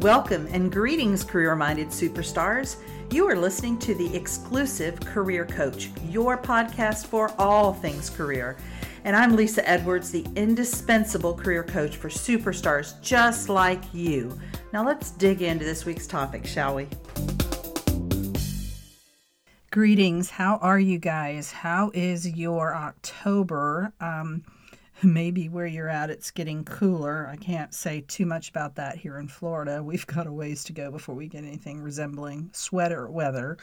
Welcome and greetings, career minded superstars. You are listening to the exclusive Career Coach, your podcast for all things career. And I'm Lisa Edwards, the indispensable career coach for superstars just like you. Now let's dig into this week's topic, shall we? Greetings. How are you guys? How is your October? Um, maybe where you're at it's getting cooler. I can't say too much about that here in Florida. We've got a ways to go before we get anything resembling sweater weather,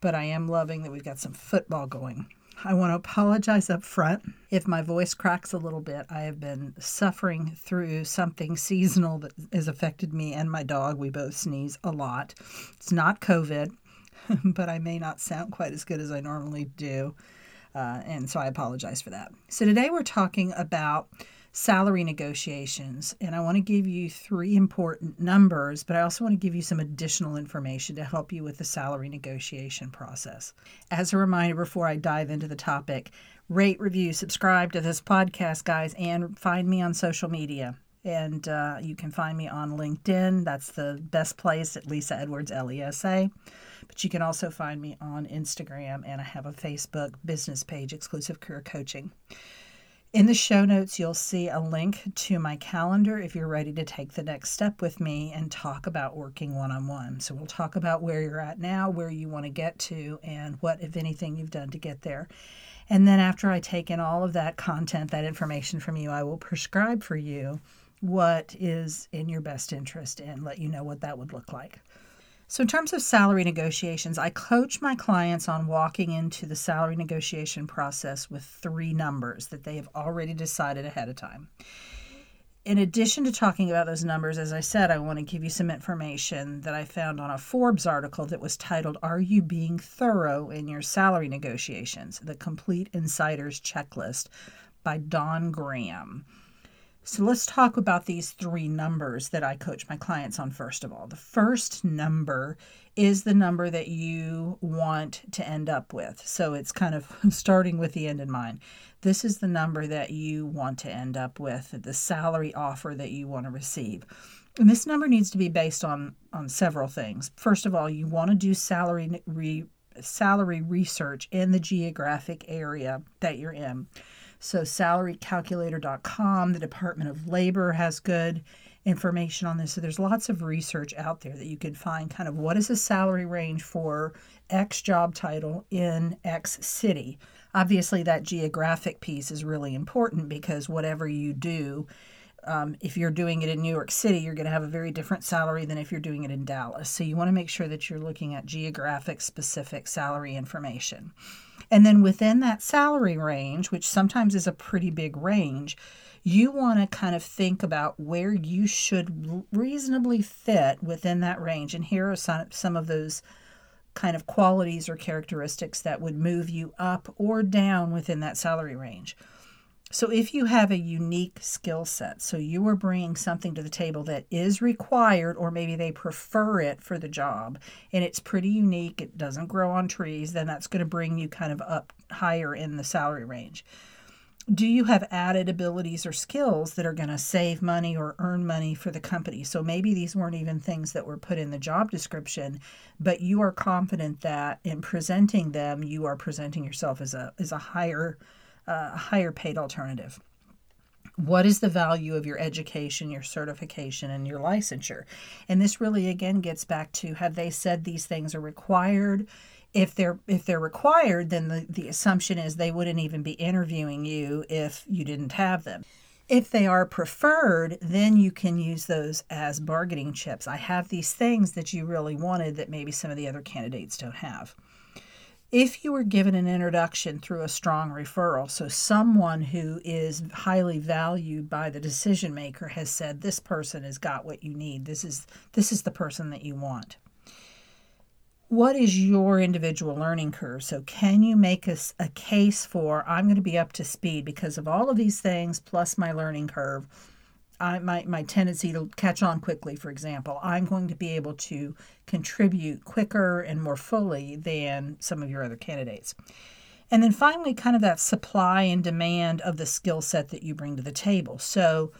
but I am loving that we've got some football going. I want to apologize up front if my voice cracks a little bit. I have been suffering through something seasonal that has affected me and my dog. We both sneeze a lot. It's not COVID, but I may not sound quite as good as I normally do. Uh, and so I apologize for that. So today we're talking about salary negotiations, and I want to give you three important numbers, but I also want to give you some additional information to help you with the salary negotiation process. As a reminder, before I dive into the topic, rate, review, subscribe to this podcast, guys, and find me on social media. And uh, you can find me on LinkedIn. That's the best place at Lisa Edwards, L E S A. But you can also find me on Instagram, and I have a Facebook business page, Exclusive Career Coaching. In the show notes, you'll see a link to my calendar if you're ready to take the next step with me and talk about working one on one. So, we'll talk about where you're at now, where you want to get to, and what, if anything, you've done to get there. And then, after I take in all of that content, that information from you, I will prescribe for you what is in your best interest and let you know what that would look like. So, in terms of salary negotiations, I coach my clients on walking into the salary negotiation process with three numbers that they have already decided ahead of time. In addition to talking about those numbers, as I said, I want to give you some information that I found on a Forbes article that was titled, Are You Being Thorough in Your Salary Negotiations? The Complete Insider's Checklist by Dawn Graham. So let's talk about these three numbers that I coach my clients on first of all. The first number is the number that you want to end up with. So it's kind of starting with the end in mind. This is the number that you want to end up with, the salary offer that you want to receive. And this number needs to be based on on several things. First of all, you want to do salary re, salary research in the geographic area that you're in. So, salarycalculator.com, the Department of Labor has good information on this. So, there's lots of research out there that you can find kind of what is the salary range for X job title in X city. Obviously, that geographic piece is really important because whatever you do, um, if you're doing it in New York City, you're going to have a very different salary than if you're doing it in Dallas. So you want to make sure that you're looking at geographic specific salary information. And then within that salary range, which sometimes is a pretty big range, you want to kind of think about where you should reasonably fit within that range. And here are some, some of those kind of qualities or characteristics that would move you up or down within that salary range. So, if you have a unique skill set, so you are bringing something to the table that is required, or maybe they prefer it for the job, and it's pretty unique, it doesn't grow on trees, then that's going to bring you kind of up higher in the salary range. Do you have added abilities or skills that are going to save money or earn money for the company? So maybe these weren't even things that were put in the job description, but you are confident that in presenting them, you are presenting yourself as a as a higher a higher paid alternative. What is the value of your education, your certification, and your licensure? And this really again gets back to have they said these things are required? If they're if they're required, then the, the assumption is they wouldn't even be interviewing you if you didn't have them. If they are preferred, then you can use those as bargaining chips. I have these things that you really wanted that maybe some of the other candidates don't have if you were given an introduction through a strong referral, so someone who is highly valued by the decision maker has said this person has got what you need. This is this is the person that you want. What is your individual learning curve? So can you make a, a case for I'm going to be up to speed because of all of these things plus my learning curve I, my, my tendency to catch on quickly, for example, I'm going to be able to contribute quicker and more fully than some of your other candidates. And then finally, kind of that supply and demand of the skill set that you bring to the table. So,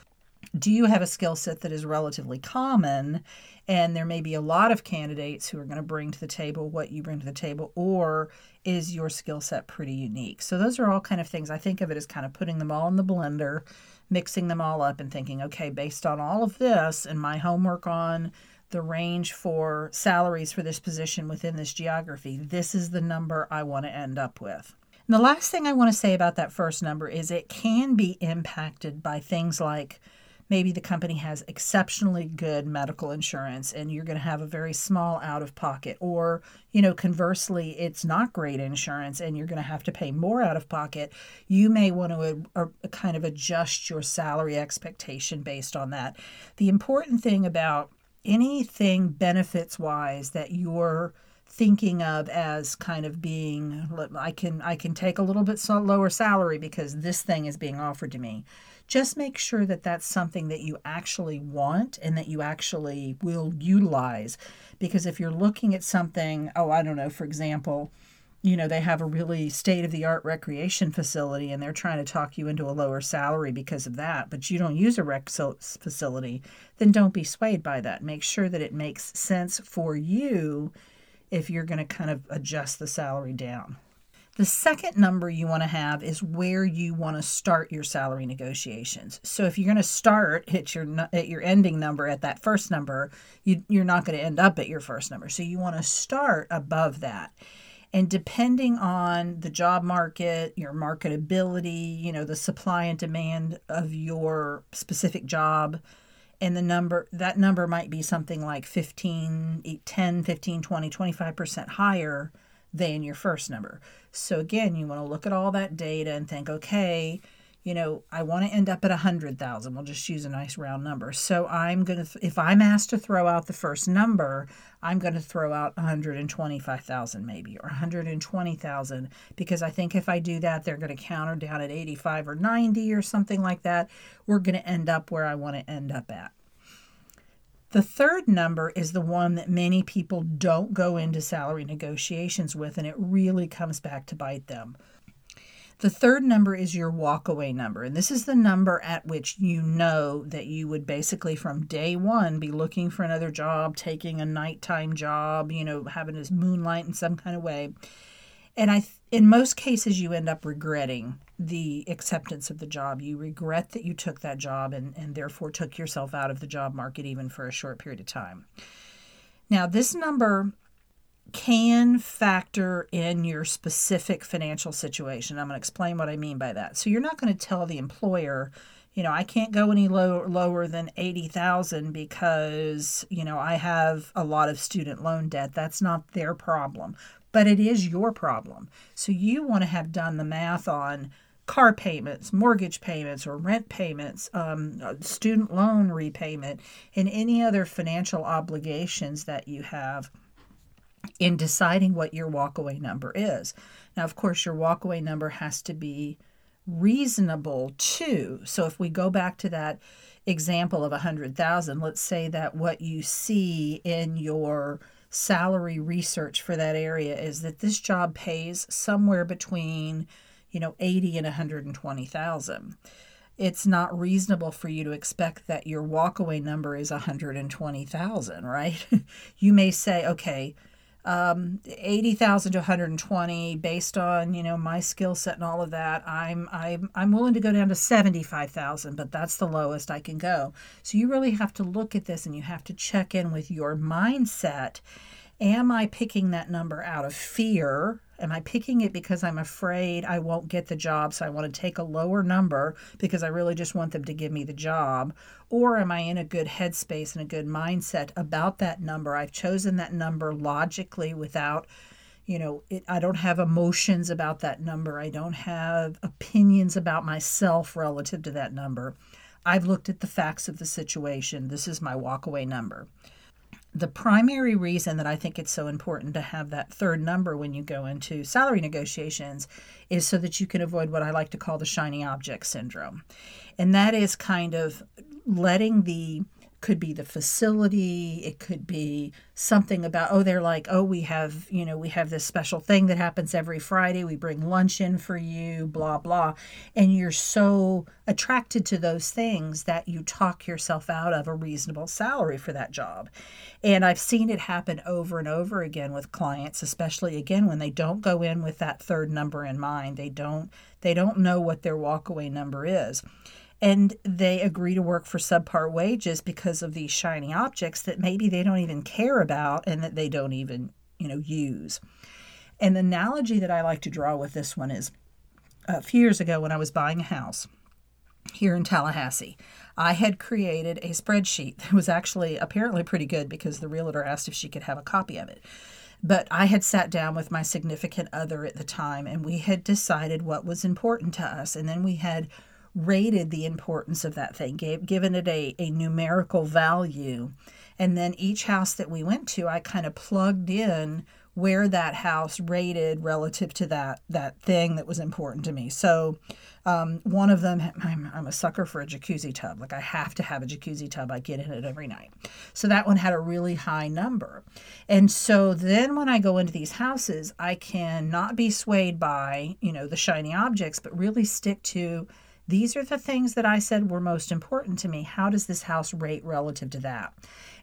do you have a skill set that is relatively common and there may be a lot of candidates who are going to bring to the table what you bring to the table or is your skill set pretty unique so those are all kind of things i think of it as kind of putting them all in the blender mixing them all up and thinking okay based on all of this and my homework on the range for salaries for this position within this geography this is the number i want to end up with. And the last thing i want to say about that first number is it can be impacted by things like maybe the company has exceptionally good medical insurance and you're going to have a very small out of pocket or you know conversely it's not great insurance and you're going to have to pay more out of pocket you may want to uh, uh, kind of adjust your salary expectation based on that. The important thing about anything benefits wise that you're thinking of as kind of being I can I can take a little bit lower salary because this thing is being offered to me just make sure that that's something that you actually want and that you actually will utilize. Because if you're looking at something, oh, I don't know, for example, you know, they have a really state of the art recreation facility and they're trying to talk you into a lower salary because of that, but you don't use a rec facility, then don't be swayed by that. Make sure that it makes sense for you if you're going to kind of adjust the salary down. The second number you want to have is where you want to start your salary negotiations. So if you're going to start at your at your ending number at that first number, you, you're not going to end up at your first number. So you want to start above that. And depending on the job market, your marketability, you know, the supply and demand of your specific job, and the number that number might be something like 15 10 15 20 25% higher than your first number. So again, you want to look at all that data and think, okay, you know, I want to end up at a hundred thousand. We'll just use a nice round number. So I'm gonna, if I'm asked to throw out the first number, I'm going to throw out 125,000 maybe or 120,000 because I think if I do that, they're going to counter down at 85 or 90 or something like that. We're going to end up where I want to end up at. The third number is the one that many people don't go into salary negotiations with, and it really comes back to bite them. The third number is your walkaway number, and this is the number at which you know that you would basically from day one be looking for another job, taking a nighttime job, you know, having this moonlight in some kind of way. And I, in most cases, you end up regretting the acceptance of the job. You regret that you took that job and, and therefore took yourself out of the job market even for a short period of time. Now, this number can factor in your specific financial situation. I'm going to explain what I mean by that. So, you're not going to tell the employer, you know, I can't go any low, lower than 80,000 because, you know, I have a lot of student loan debt. That's not their problem, but it is your problem. So, you want to have done the math on car payments, mortgage payments, or rent payments, um, uh, student loan repayment, and any other financial obligations that you have in deciding what your walkaway number is. Now, of course, your walkaway number has to be reasonable too. So if we go back to that example of a 100,000, let's say that what you see in your salary research for that area is that this job pays somewhere between you know 80 and 120,000 it's not reasonable for you to expect that your walkaway number is 120,000 right? You may say okay um, 80,000 to 120 based on you know my skill set and all of that I'm I'm I'm willing to go down to 75,000 but that's the lowest I can go. So you really have to look at this and you have to check in with your mindset am I picking that number out of fear Am I picking it because I'm afraid I won't get the job, so I want to take a lower number because I really just want them to give me the job? Or am I in a good headspace and a good mindset about that number? I've chosen that number logically without, you know, it, I don't have emotions about that number. I don't have opinions about myself relative to that number. I've looked at the facts of the situation. This is my walkaway number the primary reason that I think it's so important to have that third number when you go into salary negotiations is so that you can avoid what I like to call the shiny object syndrome. And that is kind of letting the could be the facility it could be something about oh they're like oh we have you know we have this special thing that happens every friday. We bring lunch in for you blah blah. And you're so attracted to those things that you talk yourself out of a reasonable salary for that job. And i've seen it happen over and over again with clients especially again when they don't go in with that third number in mind. They don't they don't know what their walkaway number is and they agree to work for subpar wages because of these shiny objects that maybe they don't even care about and that they don't even you know use and the analogy that i like to draw with this one is uh, a few years ago when i was buying a house here in tallahassee i had created a spreadsheet that was actually apparently pretty good because the realtor asked if she could have a copy of it but I had sat down with my significant other at the time and we had decided what was important to us. And then we had rated the importance of that thing, gave, given it a, a numerical value. And then each house that we went to, I kind of plugged in where that house rated relative to that that thing that was important to me. So um, one of them, I'm, I'm a sucker for a jacuzzi tub. Like I have to have a jacuzzi tub. I get in it every night. So that one had a really high number. And so then when I go into these houses, I can not be swayed by, you know, the shiny objects, but really stick to these are the things that I said were most important to me. How does this house rate relative to that?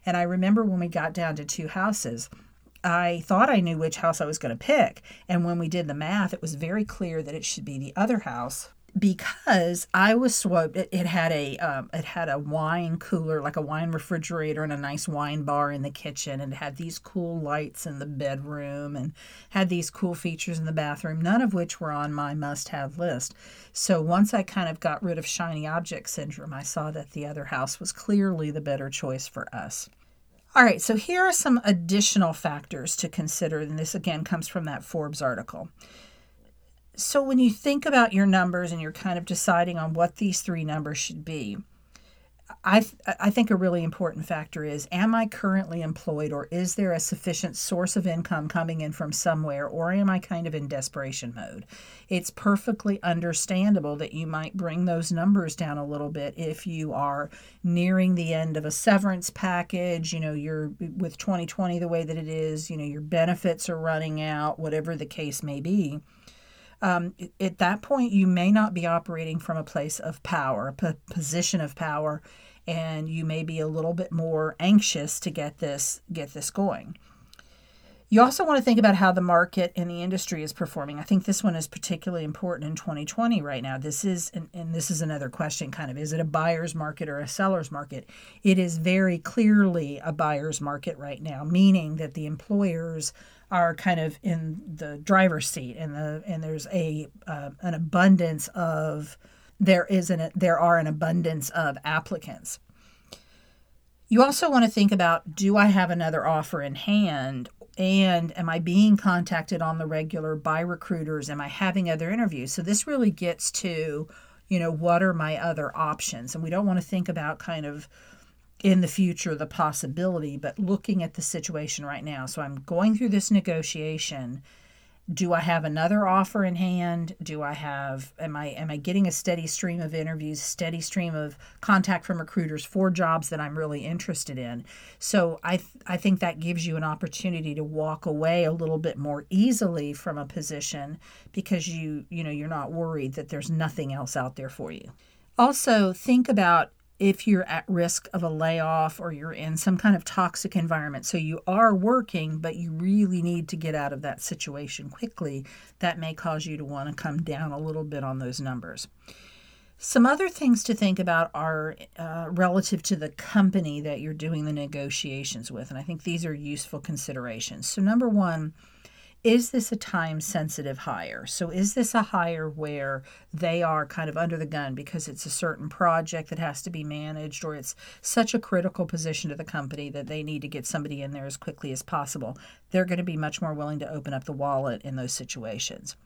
And I remember when we got down to two houses, I thought I knew which house I was going to pick. And when we did the math, it was very clear that it should be the other house because I was swapped. It, it had a um, it had a wine cooler, like a wine refrigerator, and a nice wine bar in the kitchen, and had these cool lights in the bedroom, and had these cool features in the bathroom. None of which were on my must-have list. So once I kind of got rid of shiny object syndrome, I saw that the other house was clearly the better choice for us. All right, so here are some additional factors to consider, and this again comes from that Forbes article so when you think about your numbers and you're kind of deciding on what these three numbers should be, I, I think a really important factor is am I currently employed or is there a sufficient source of income coming in from somewhere or am I kind of in desperation mode? It's perfectly understandable that you might bring those numbers down a little bit if you are nearing the end of a severance package, you know, you're with 2020 the way that it is, you know, your benefits are running out, whatever the case may be um, at that point, you may not be operating from a place of power, a p- position of power, and you may be a little bit more anxious to get this get this going. You also want to think about how the market and the industry is performing. I think this one is particularly important in 2020 right now. This is, and, and, this is another question kind of, is it a buyer's market or a seller's market? It is very clearly a buyer's market right now, meaning that the employers are kind of in the driver's seat and the and there's a uh, an abundance of there is an there are an abundance of applicants. You also want to think about do i have another offer in hand? And am i being contacted on the regular by recruiters? Am i having other interviews? So this really gets to you know what are my other options? And we don't want to think about kind of in the future the possibility, but looking at the situation right now. So I'm going through this negotiation. Do I have another offer in hand? Do I have am I am I getting a steady stream of interviews, steady stream of contact from recruiters for jobs that I'm really interested in? So I th- I think that gives you an opportunity to walk away a little bit more easily from a position because you you know you're not worried that there's nothing else out there for you. Also, think about if you're at risk of a layoff or you're in some kind of toxic environment. So you are working, but you really need to get out of that situation quickly. That may cause you to want to come down a little bit on those numbers. Some other things to think about are uh, relative to the company that you're doing the negotiations with, and I think these are useful considerations. So, number one, is this a time sensitive hire? So, is this a hire where they are kind of under the gun because it's a certain project that has to be managed, or it's such a critical position to the company that they need to get somebody in there as quickly as possible? They're going to be much more willing to open up the wallet in those situations.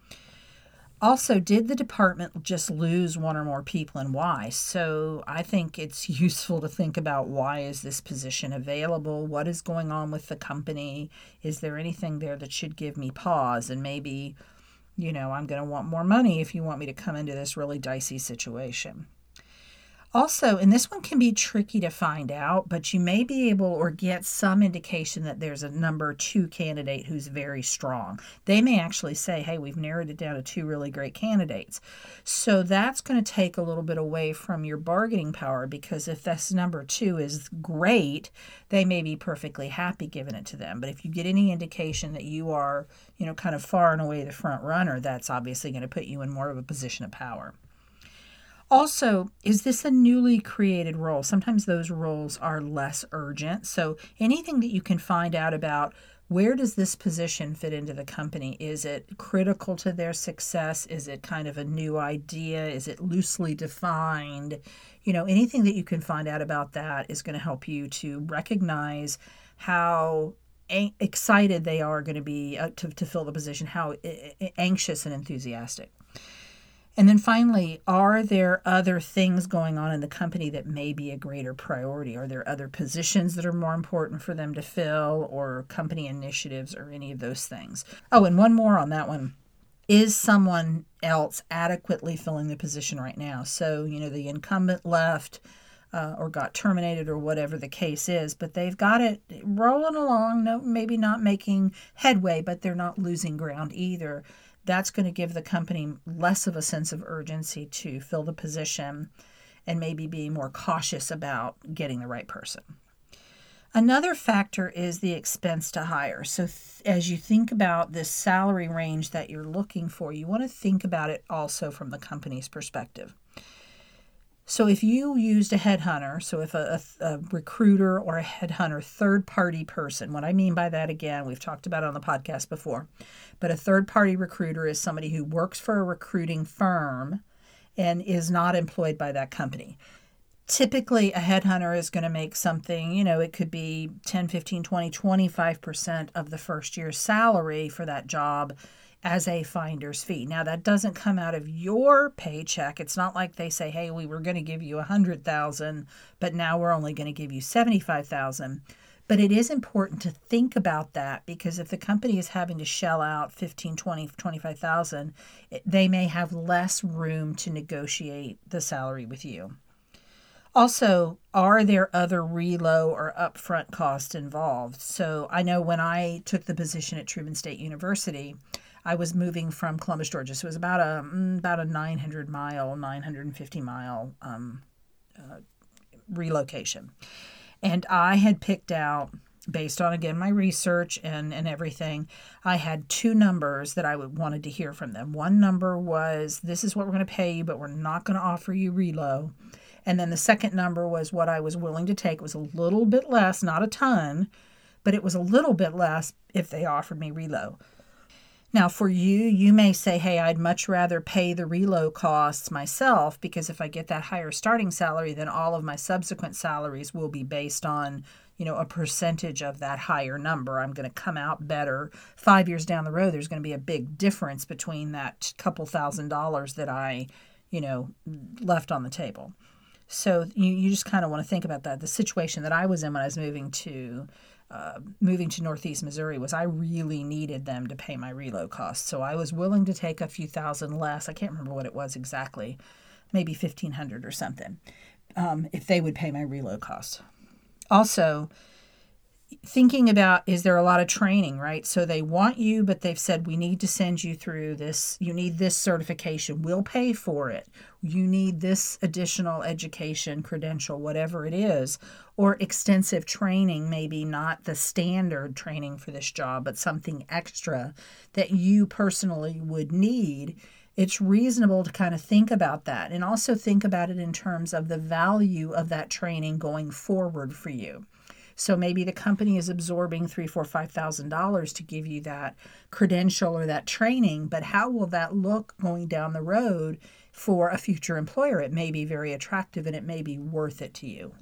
Also, did the department just lose one or more people and why? So I think it's useful to think about why is this position available? What is going on with the company? Is there anything there that should give me pause? And maybe, you know, I'm going to want more money if you want me to come into this really dicey situation. Also, and this one can be tricky to find out, but you may be able or get some indication that there's a number two candidate who's very strong. They may actually say, hey, we've narrowed it down to two really great candidates. So that's going to take a little bit away from your bargaining power because if this number two is great, they may be perfectly happy giving it to them. But if you get any indication that you are, you know, kind of far and away the front runner, that's obviously going to put you in more of a position of power. Also, is this a newly created role? Sometimes those roles are less urgent. So, anything that you can find out about where does this position fit into the company? Is it critical to their success? Is it kind of a new idea? Is it loosely defined? You know, anything that you can find out about that is going to help you to recognize how excited they are going to be uh, to, to fill the position, how anxious and enthusiastic. And then finally, are there other things going on in the company that may be a greater priority? Are there other positions that are more important for them to fill, or company initiatives, or any of those things? Oh, and one more on that one. Is someone else adequately filling the position right now? So, you know, the incumbent left. Uh, or got terminated or whatever the case is, but they've got it rolling along. No, maybe not making headway, but they're not losing ground either that's going to give the company less of a sense of urgency to fill the position and maybe be more cautious about getting the right person. Another factor is the expense to hire. So, th- as you think about this salary range that you're looking for, you want to think about it also from the company's perspective. So if you used a headhunter, so if a, a, a, recruiter or a headhunter, third party person, what I mean by that again, we've talked about it on the podcast before, but a third party recruiter is somebody who works for a recruiting firm and is not employed by that company. Typically, a headhunter is going to make something, you know, it could be 10, 15, 20, 25% of the first year's salary for that job as a finder's fee. Now that doesn't come out of your paycheck. It's not like they say, "Hey, we were going to give you a 100,000, but now we're only going to give you 75,000." But it is important to think about that because if the company is having to shell out 15, 20, 25,000, they may have less room to negotiate the salary with you. Also, are there other relo or upfront costs involved? So I know when I took the position at Truman State University, I was moving from Columbus, Georgia. So it was about a mm, about a 900 mile, 950 mile um, uh, relocation, and I had picked out based on again my research and and everything i had two numbers that i would, wanted to hear from them. One number was this is what we're going to pay you but we're not going to offer you relo. And then the second number was what i was willing to take. It was a little bit less not a ton but it was a little bit less if they offered me relo now, for you, you may say, hey, I'd much rather pay the relo costs myself because if I get that higher starting salary, then all of my subsequent salaries will be based on, you know, a percentage of that higher number. I'm going to come out better. Five years down the road, there's going to be a big difference between that couple thousand dollars that I, you know, left on the table. So you, you just kind of want to think about that. The situation that I was in when I was moving to uh, moving to Northeast Missouri was I really needed them to pay my relo costs. So I was willing to take a few thousand less. I can't remember what it was exactly, maybe 1500 or something, um, if they would pay my relo costs. Also, thinking about is there a lot of training, right? So they want you, but they've said we need to send you through this. You need this certification. We'll pay for it. You need this additional education, credential, whatever it is, or extensive training, maybe not the standard training for this job, but something extra that you personally would need. It's reasonable to kind of think about that and also think about it in terms of the value of that training going forward for you. So maybe the company is absorbing three, four, five thousand dollars to give you that credential or that training, but how will that look going down the road for a future employer? It may be very attractive and it may be worth it to you.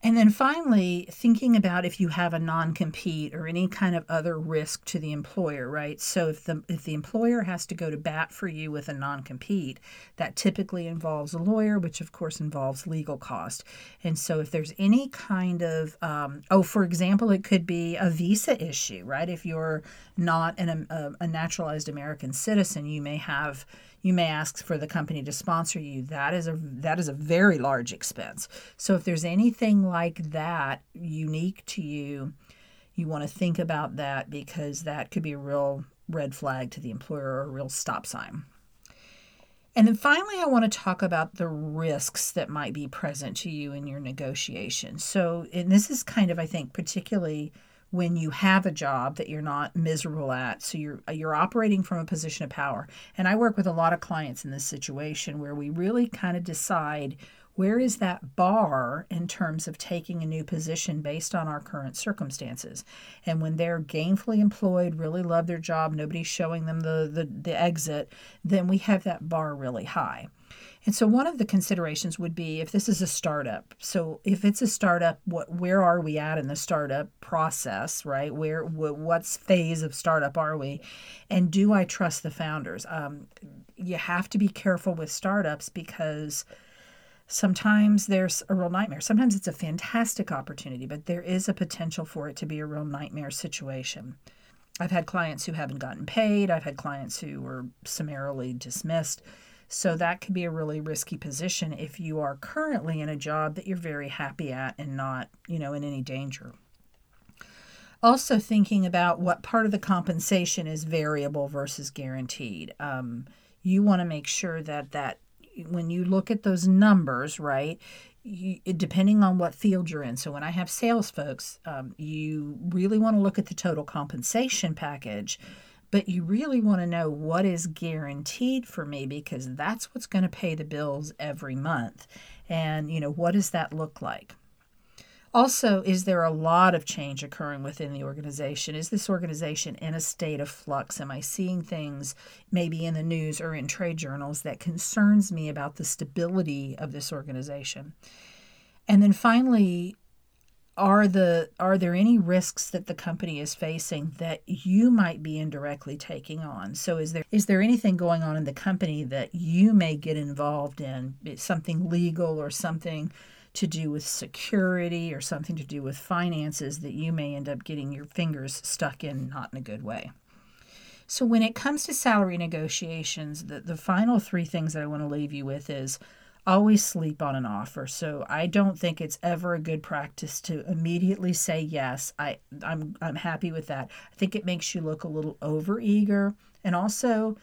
And then finally, thinking about if you have a non-compete or any kind of other risk to the employer, right? So if the if the employer has to go to bat for you with a non-compete, that typically involves a lawyer, which of course involves legal cost. And so if there's any kind of um, oh, for example, it could be a visa issue, right? If you're not an, a, a naturalized American citizen, you may have you may ask for the company to sponsor you. That is a that is a very large expense. So if there's anything like that unique to you, you want to think about that because that could be a real red flag to the employer or a real stop sign. And then finally, I want to talk about the risks that might be present to you in your negotiation. So, and this is kind of, I think, particularly when you have a job that you're not miserable at. So you're you're operating from a position of power. And i work with a lot of clients in this situation where we really kind of decide where is that bar in terms of taking a new position based on our current circumstances. And when they're gainfully employed really love their job nobody's showing them the the, the exit then we have that bar really high and so one of the considerations would be if this is a startup. So if it's a startup, what where are we at in the startup process, right? Where what's phase of startup are we? And do I trust the founders? Um, you have to be careful with startups because sometimes there's a real nightmare. Sometimes it's a fantastic opportunity, but there is a potential for it to be a real nightmare situation. I've had clients who haven't gotten paid. I've had clients who were summarily dismissed so that could be a really risky position if you are currently in a job that you're very happy at and not, you know, in any danger. Also, thinking about what part of the compensation is variable versus guaranteed. Um, you want to make sure that that when you look at those numbers, right, you, depending on what field you're in. So when I have sales folks, um, you really want to look at the total compensation package but you really want to know what is guaranteed for me because that's what's going to pay the bills every month. And, you know, what does that look like? Also, is there a lot of change occurring within the organization? Is this organization in a state of flux? Am I seeing things maybe in the news or in trade journals that concerns me about the stability of this organization? And then finally, are the are there any risks that the company is facing that you might be indirectly taking on? So is there is there anything going on in the company that you may get involved in? Something legal or something to do with security or something to do with finances that you may end up getting your fingers stuck in not in a good way? So when it comes to salary negotiations the, the final three things that i want to leave you with is always sleep on an offer. So I don't think it's ever a good practice to immediately say yes. I I'm I'm happy with that. I think it makes you look a little over eager and also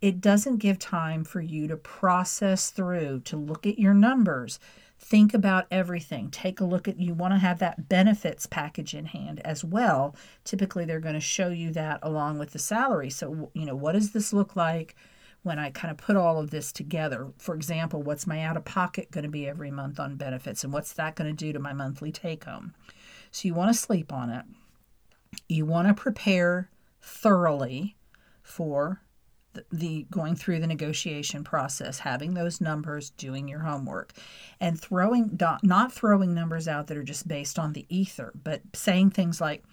it doesn't give time for you to process through to look at your numbers. Think about everything. Take a look at you want to have that benefits package in hand as well. Typically they're going to show you that along with the salary. So you know, what does this look like? When I kind of put all of this together. For example, what's my out of pocket going to be every month on benefits and what's that going to do to my monthly take home? So you want to sleep on it. You want to prepare thoroughly for the, going through the negotiation process, having those numbers, doing your homework, and throwing not throwing numbers out that are just based on the ether, but saying things like,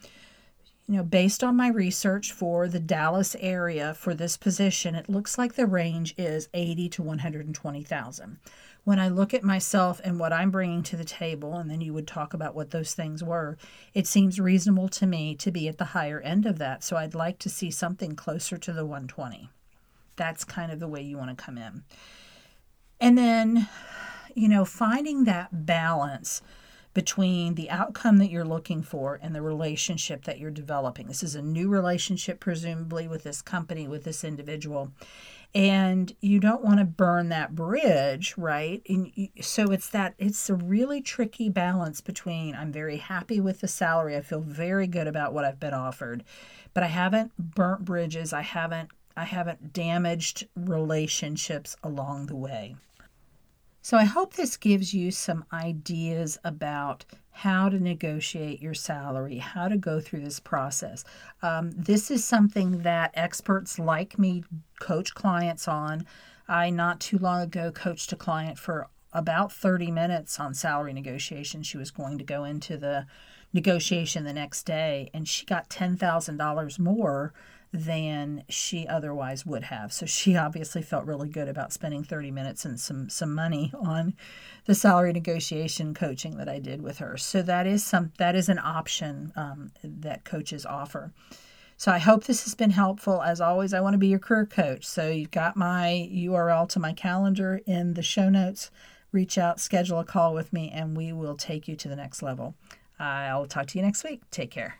you know, based on my research for the Dallas area for this position, it looks like the range is 80 to 120,000. When I look at myself and what I'm bringing to the table, and then you would talk about what those things were, it seems reasonable to me to be at the higher end of that. So I'd like to see something closer to the 120. That's kind of the way you want to come in. And then, you know, finding that balance between the outcome that you're looking for and the relationship that you're developing. This is a new relationship, presumably, with this company, with this individual. And you don't want to burn that bridge, right? And so it's that it's a really tricky balance between I'm very happy with the salary, I feel very good about what I've been offered, but I haven't burnt bridges, I haven't I haven't damaged relationships along the way. So I hope this gives you some ideas about how to negotiate your salary, how to go through this process. Um, this is something that experts like me coach clients on. I not too long ago coached a client for about 30 minutes on salary negotiation. She was going to go into the negotiation the next day and she got $10,000 more than she otherwise would have. So she obviously felt really good about spending 30 minutes and some some money on the salary negotiation coaching that I did with her. So that is some that is an option um, that coaches offer. So I hope this has been helpful. As always, I want to be your career coach. So you've got my URL to my calendar in the show notes. Reach out, schedule a call with me, and we will take you to the next level. I'll talk to you next week. Take care.